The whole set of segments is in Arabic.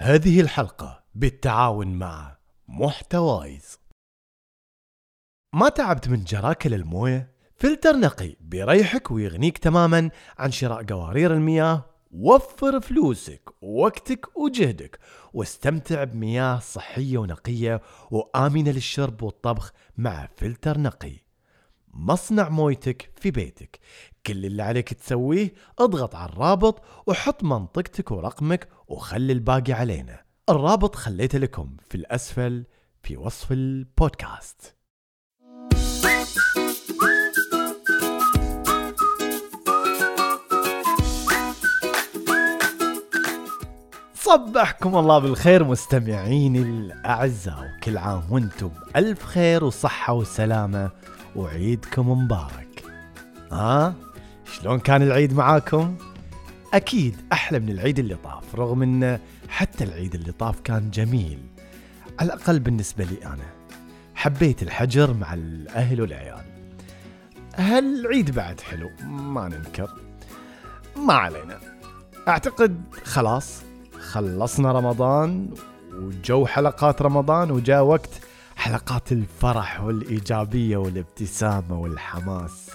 هذه الحلقة بالتعاون مع محتوايز. ما تعبت من جراكل الموية؟ فلتر نقي بيريحك ويغنيك تماما عن شراء قوارير المياه. وفر فلوسك ووقتك وجهدك. واستمتع بمياه صحية ونقية وآمنة للشرب والطبخ مع فلتر نقي. مصنع مويتك في بيتك. كل اللي عليك تسويه اضغط على الرابط وحط منطقتك ورقمك وخلي الباقي علينا. الرابط خليته لكم في الأسفل في وصف البودكاست. صبحكم الله بالخير مستمعيني الأعزاء. وكل عام وأنتم بألف خير وصحة وسلامة. وعيدكم مبارك. ها؟ شلون كان العيد معاكم؟ أكيد أحلى من العيد اللي طاف رغم أن حتى العيد اللي طاف كان جميل. على الأقل بالنسبة لي أنا. حبيت الحجر مع الأهل والعيال. هالعيد بعد حلو؟ ما ننكر. ما علينا. أعتقد خلاص خلصنا رمضان وجو حلقات رمضان وجاء وقت حلقات الفرح والإيجابية والابتسامة والحماس.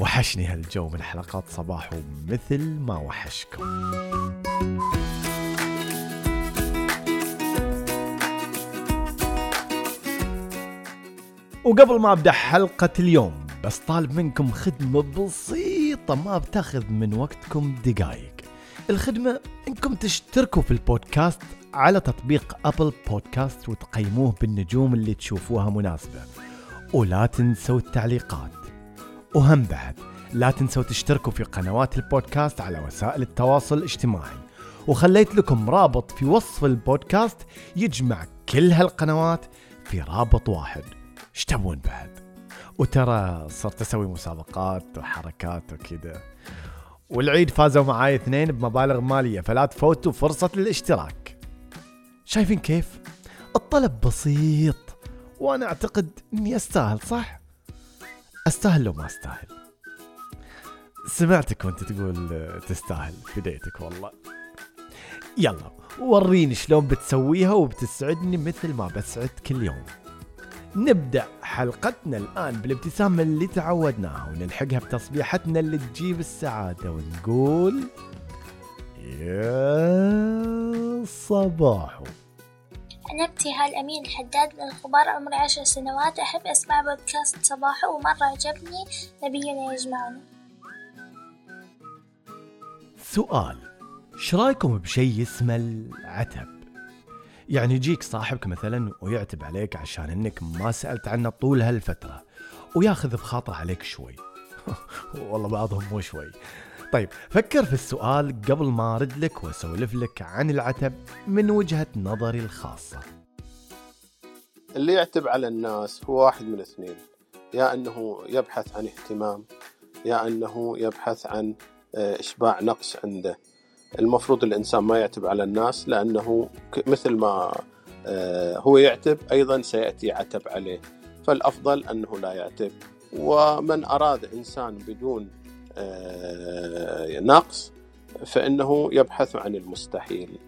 وحشني هالجو من حلقات صباح مثل ما وحشكم. وقبل ما أبدأ حلقة اليوم بس طالب منكم خدمة بسيطة ما بتاخذ من وقتكم دقايق. الخدمة إنكم تشتركوا في البودكاست على تطبيق أبل بودكاست وتقيموه بالنجوم اللي تشوفوها مناسبة. ولا تنسوا التعليقات. وهم بعد لا تنسوا تشتركوا في قنوات البودكاست على وسائل التواصل الاجتماعي. وخليت لكم رابط في وصف البودكاست يجمع كل هالقنوات في رابط واحد. إيش تبون بعد؟ وترى صرت أسوي مسابقات وحركات وكذا. والعيد فازوا معاي اثنين بمبالغ مالية فلا تفوتوا فرصة الاشتراك شايفين كيف؟ الطلب بسيط وأنا أعتقد إني أستاهل صح؟ أستاهل لو ما أستاهل. سمعتك وأنت تقول تستاهل بديتك والله. يلا وريني شلون بتسويها وبتسعدني مثل ما بسعد كل يوم. نبدأ حلقتنا الآن بالابتسامة اللي تعودناها ونلحقها بتصبيحتنا اللي تجيب السعادة ونقول يا صباحو أنا ابتهال أمين الحداد من الخبار عمري عشر سنوات أحب أسمع بودكاست صباحو ومرة عجبني نبينا يجمعنا. سؤال إيش رايكم بشيء اسمه العتب؟ يعني يجيك صاحبك مثلا ويعتب عليك عشان إنك ما سألت عنه طول هالفترة وياخذ بخاطره عليك شوي. والله بعضهم مو شوي. طيب فكر في السؤال قبل ما أرد لك وأسولف لك عن العتب من وجهة نظري الخاصة. اللي يعتب على الناس هو واحد من اثنين. يا أنه يبحث عن اهتمام يا أنه يبحث عن آه، إشباع نقص عنده. المفروض الإنسان ما يعتب على الناس لأنه مثل ما آه، هو يعتب أيضا سيأتي عتب عليه. فالأفضل أنه لا يعتب. ومن أراد إنسان بدون آه، نقص فإنه يبحث عن المستحيل.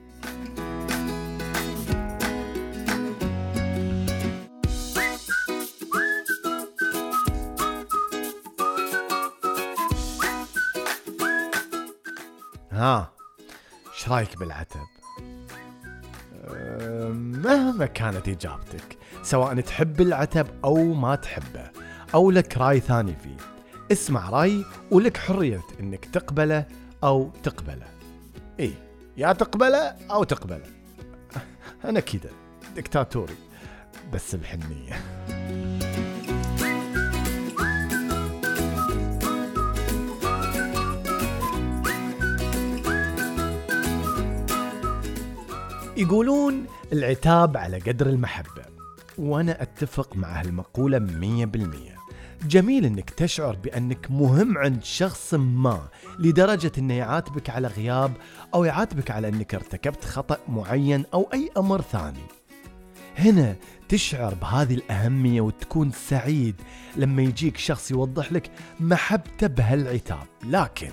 ها إيش رايك بالعتب؟ أه، مهما كانت إجابتك سواء تحب العتب أو ما تحبه أو لك رأي ثاني فيه اسمع رأي ولك حرية إنك تقبله أو تقبله. إيه يا تقبله أو تقبله. أنا كذا دكتاتوري بس بحنيه يقولون العتاب على قدر المحبة وأنا أتفق مع هالمقولة مية بالمية. جميل إنك تشعر بأنك مهم عند شخص ما لدرجة إنه يعاتبك على غياب أو يعاتبك على إنك ارتكبت خطأ معين أو أي أمر ثاني. هنا تشعر بهذه الأهمية وتكون سعيد لما يجيك شخص يوضح لك محبته بهالعتاب. لكن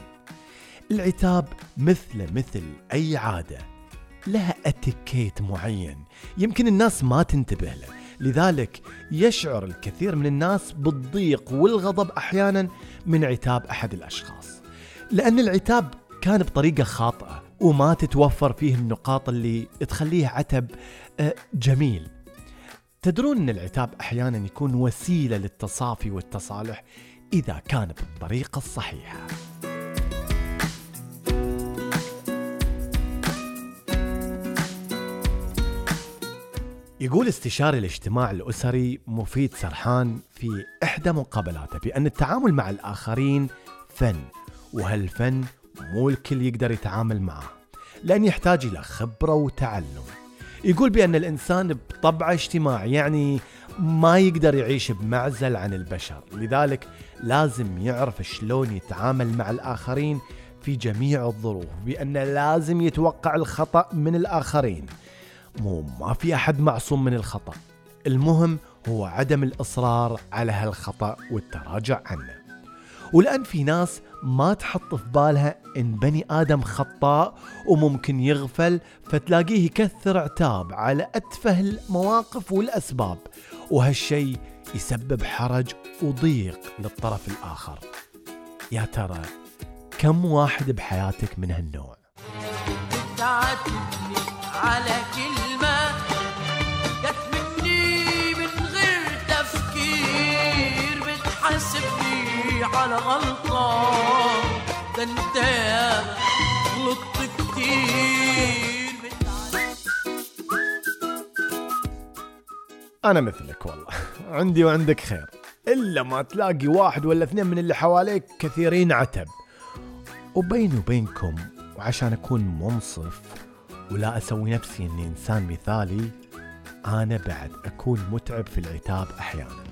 العتاب مثل مثل أي عادة. لها اتيكيت معين يمكن الناس ما تنتبه له. لذلك يشعر الكثير من الناس بالضيق والغضب أحيانا من عتاب أحد الأشخاص. لأن العتاب كان بطريقة خاطئة وما تتوفر فيه النقاط اللي تخليه عتب آه، جميل. تدرون أن العتاب أحيانا يكون وسيلة للتصافي والتصالح إذا كان بالطريقة الصحيحة. يقول استشاري الاجتماع الأسري مفيد سرحان في إحدى مقابلاته بأن التعامل مع الآخرين فن وهالفن مو الكل يقدر يتعامل معه؟ لأن يحتاج إلى خبرة وتعلم. يقول بأن الإنسان بطبعه اجتماعي يعني ما يقدر يعيش بمعزل عن البشر لذلك لازم يعرف شلون يتعامل مع الآخرين في جميع الظروف بأنه لازم يتوقع الخطأ من الآخرين. مو ما في أحد معصوم من الخطأ. المهم هو عدم الإصرار على هالخطأ والتراجع عنه. ولأن في ناس ما تحط في بالها إن بني آدم خطاء وممكن يغفل فتلاقيه يكثر عتاب على أتفه المواقف والأسباب. وهالشي يسبب حرج وضيق للطرف الآخر. يا ترى كم واحد بحياتك من هالنوع؟ على كلمة جت مني من غير تفكير بتحاسبني على غلطة. ده انت ياما غلطت كتير. أنا مثلك والله. عندي وعندك خير. إلا ما تلاقي واحد ولا اثنين من اللي حواليك كثيرين عتب. وبيني وبينكم وعشان أكون منصف ولا أسوي نفسي أني إنسان مثالي أنا بعد أكون متعب في العتاب أحيانا.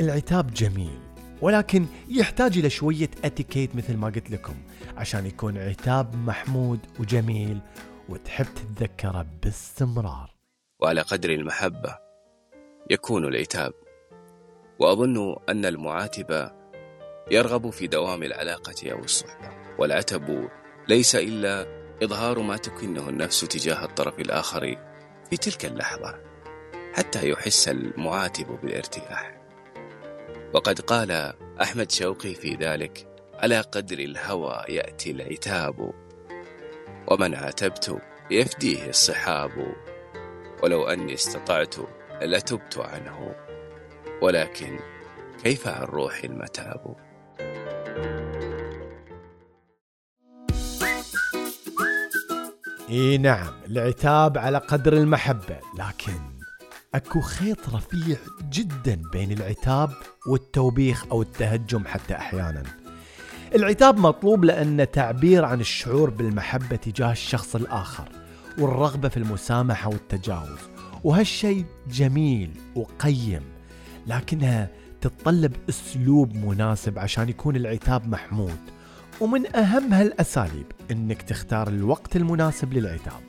العتاب جميل ولكن يحتاج إلى شوية أتيكيت مثل ما قلت لكم عشان يكون عتاب محمود وجميل وتحب تتذكره باستمرار. وعلى قدر المحبة يكون العتاب. وأظن أن المعاتب يرغب في دوام العلاقة أو الصحبة والعتب ليس إلا إظهار ما تكنه النفس تجاه الطرف الآخر في تلك اللحظة حتى يحس المعاتب بالارتياح. وقد قال أحمد شوقي في ذلك على قدر الهوى يأتي العتاب ومن عاتبت يفديه الصحاب ولو أني استطعت لتبت عنه ولكن كيف عن روحي المتاب؟ إي نعم العتاب على قدر المحبة لكن أكو خيط رفيع جدا بين العتاب والتوبيخ أو التهجم حتى أحيانا. العتاب مطلوب لأنه تعبير عن الشعور بالمحبة تجاه الشخص الآخر والرغبة في المسامحة والتجاوز. وهالشيء جميل وقيم لكنها تتطلب أسلوب مناسب عشان يكون العتاب محمود. ومن أهم هالأساليب إنك تختار الوقت المناسب للعتاب.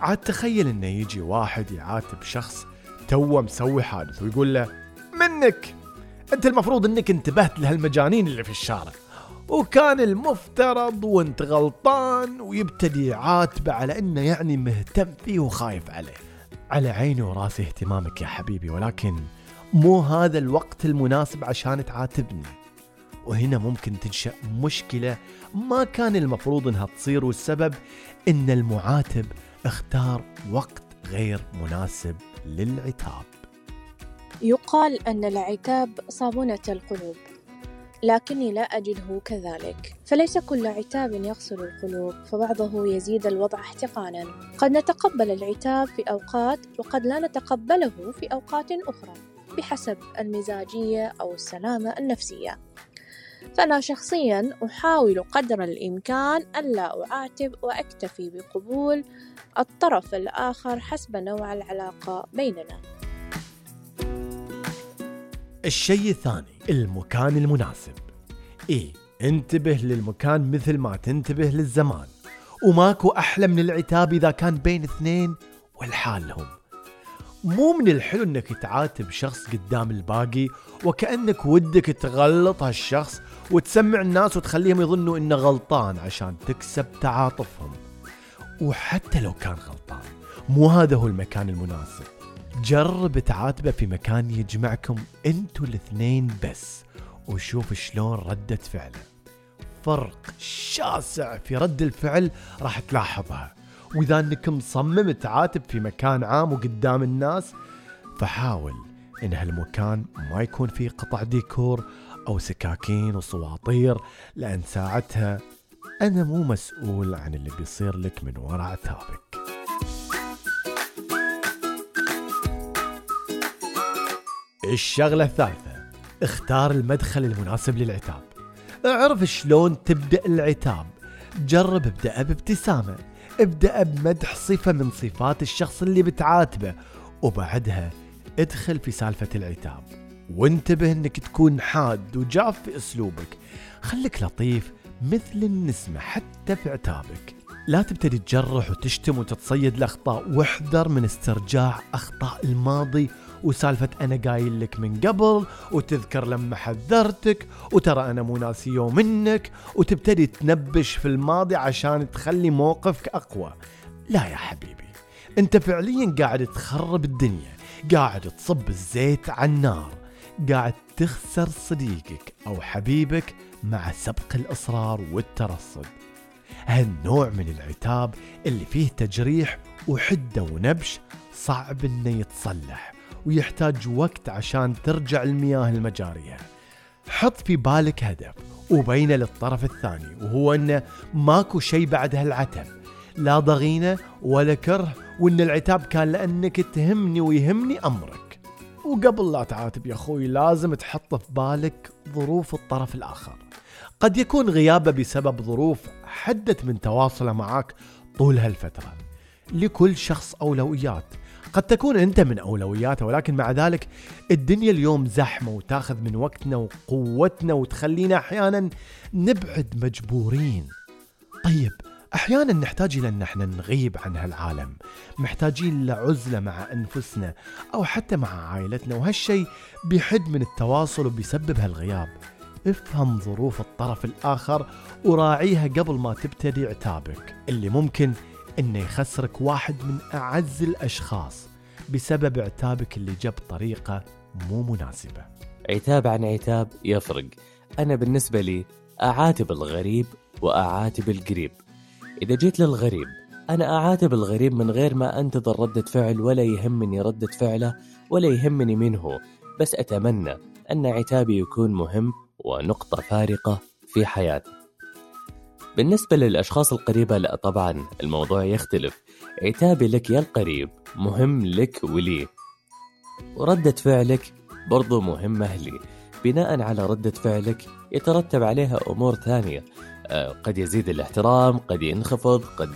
عاد تخيل إنه يجي واحد يعاتب شخص توه مسوي حادث ويقول له منك! أنت المفروض إنك انتبهت لهالمجانين اللي في الشارع. وكان المفترض وانت غلطان ويبتدي يعاتبه على إنه يعني مهتم فيه وخايف عليه. على عيني وراسي اهتمامك يا حبيبي ولكن مو هذا الوقت المناسب عشان تعاتبني. وهنا ممكن تنشأ مشكلة ما كان المفروض إنها تصير والسبب إن المعاتب اختار وقت غير مناسب للعتاب. يقال أن العتاب صابونة القلوب لكني لا أجده كذلك. فليس كل عتاب يغسل القلوب فبعضه يزيد الوضع احتقانا. قد نتقبل العتاب في أوقات وقد لا نتقبله في أوقات أخرى بحسب المزاجية أو السلامة النفسية. فأنا شخصيا أحاول قدر الإمكان ألا أعاتب وأكتفي بقبول الطرف الآخر حسب نوع العلاقة بيننا. الشيء الثاني المكان المناسب. إيه انتبه للمكان مثل ما تنتبه للزمان. وماكو أحلى من العتاب إذا كان بين اثنين والحالهم مو من الحلو إنك تعاتب شخص قدام الباقي وكأنك ودك تغلط هالشخص وتسمع الناس وتخليهم يظنوا إنه غلطان عشان تكسب تعاطفهم. وحتى لو كان غلطان مو هذا هو المكان المناسب. جرب تعاتبه في مكان يجمعكم أنتوا الاثنين بس وشوف شلون ردة فعله. فرق شاسع في رد الفعل راح تلاحظها. وإذا إنك مصمم تعاتب في مكان عام وقدام الناس فحاول إن هالمكان ما يكون فيه قطع ديكور أو سكاكين وسواطير لأن ساعتها أنا مو مسؤول عن اللي بيصير لك من وراء عتابك الشغلة الثالثة اختار المدخل المناسب للعتاب. اعرف شلون تبدأ العتاب. جرب ابدأ بابتسامة. ابدأ بمدح صفة من صفات الشخص اللي بتعاتبه وبعدها ادخل في سالفة العتاب. وانتبه إنك تكون حاد وجاف في أسلوبك. خليك لطيف مثل النسمة حتى في عتابك. لا تبتدي تجرح وتشتم وتتصيد الأخطاء واحذر من استرجاع أخطاء الماضي وسالفة أنا قايل لك من قبل وتذكر لما حذرتك وترى أنا مو ناسي يوم منك وتبتدي تنبش في الماضي عشان تخلي موقفك أقوى. لا يا حبيبي أنت فعليا قاعد تخرب الدنيا قاعد تصب الزيت على النار قاعد تخسر صديقك أو حبيبك مع سبق الإصرار والترصد. هالنوع من العتاب اللي فيه تجريح وحدة ونبش صعب إنه يتصلح. ويحتاج وقت عشان ترجع المياه المجارية. حط في بالك هدف وبينه للطرف الثاني وهو انه ماكو شيء بعد هالعتب. لا ضغينة ولا كره وإن العتاب كان لأنك تهمني ويهمني أمرك. وقبل لا تعاتب يا أخوي لازم تحط في بالك ظروف الطرف الآخر. قد يكون غيابة بسبب ظروف حدت من تواصله معك طول هالفترة. لكل شخص أولويات قد تكون أنت من أولوياته ولكن مع ذلك الدنيا اليوم زحمة وتاخذ من وقتنا وقوتنا وتخلينا أحيانا نبعد مجبورين. طيب أحيانا نحتاج إلى أن إحنا نغيب عن هالعالم. محتاجين لعزلة مع أنفسنا أو حتى مع عائلتنا وهالشيء بيحد من التواصل وبيسبب هالغياب. افهم ظروف الطرف الآخر وراعيها قبل ما تبتدي عتابك. اللي ممكن إنه يخسرك واحد من أعز الأشخاص بسبب عتابك اللي جاب طريقة مو مناسبة. عتاب عن عتاب يفرق. أنا بالنسبة لي أعاتب الغريب وأعاتب القريب. إذا جيت للغريب أنا أعاتب الغريب من غير ما أنتظر ردة فعل ولا يهمني ردة فعله ولا يهمني من هو. بس أتمنى أن عتابي يكون مهم ونقطة فارقة في حياتي. بالنسبة للأشخاص القريبة لا طبعا الموضوع يختلف. عتابي لك يا القريب مهم لك ولي. وردة فعلك برضو مهمة لي. بناء على ردة فعلك يترتب عليها أمور ثانية. آه، قد يزيد الاحترام قد ينخفض قد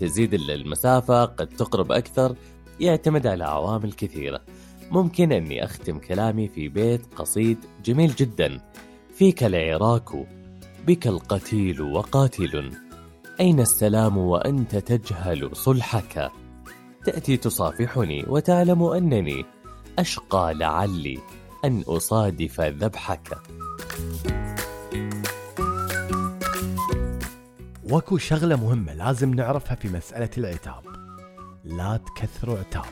تزيد المسافة قد تقرب أكثر. يعتمد على عوامل كثيرة. ممكن أني أختم كلامي في بيت قصيد جميل جدا. فيك العراك بك القتيل وقاتل. أين السلام وأنت تجهل صلحك؟ تأتي تصافحني وتعلم أنني أشقى لعلي أن أصادف ذبحك. واكو شغلة مهمة لازم نعرفها في مسألة العتاب. لا تكثروا عتاب.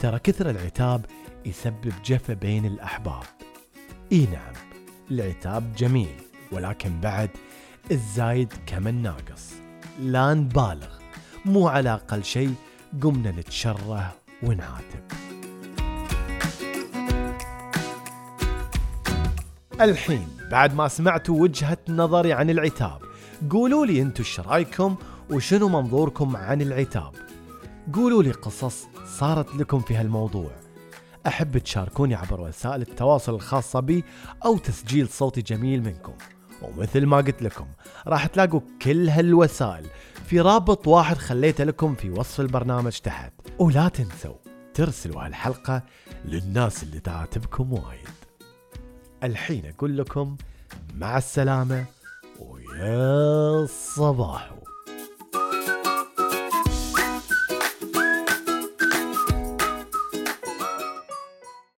ترى كثر العتاب يسبب جفا بين الأحباب. إي نعم العتاب جميل. ولكن بعد الزايد كمن ناقص. لا نبالغ مو على أقل شيء قمنا نتشره ونعاتب. الحين بعد ما سمعتوا وجهة نظري عن العتاب قولوا لي أنتم إيش رأيكم وشنو منظوركم عن العتاب؟ قولوا لي قصص صارت لكم في هالموضوع. أحب تشاركوني عبر وسائل التواصل الخاصة بي أو تسجيل صوتي جميل منكم. ومثل ما قلت لكم راح تلاقوا كل هالوسائل. في رابط واحد خليته لكم في وصف البرنامج تحت. ولا تنسوا ترسلوا هالحلقة للناس اللي تعاتبكم وايد. الحين أقول لكم مع السلامة ويا الصباح.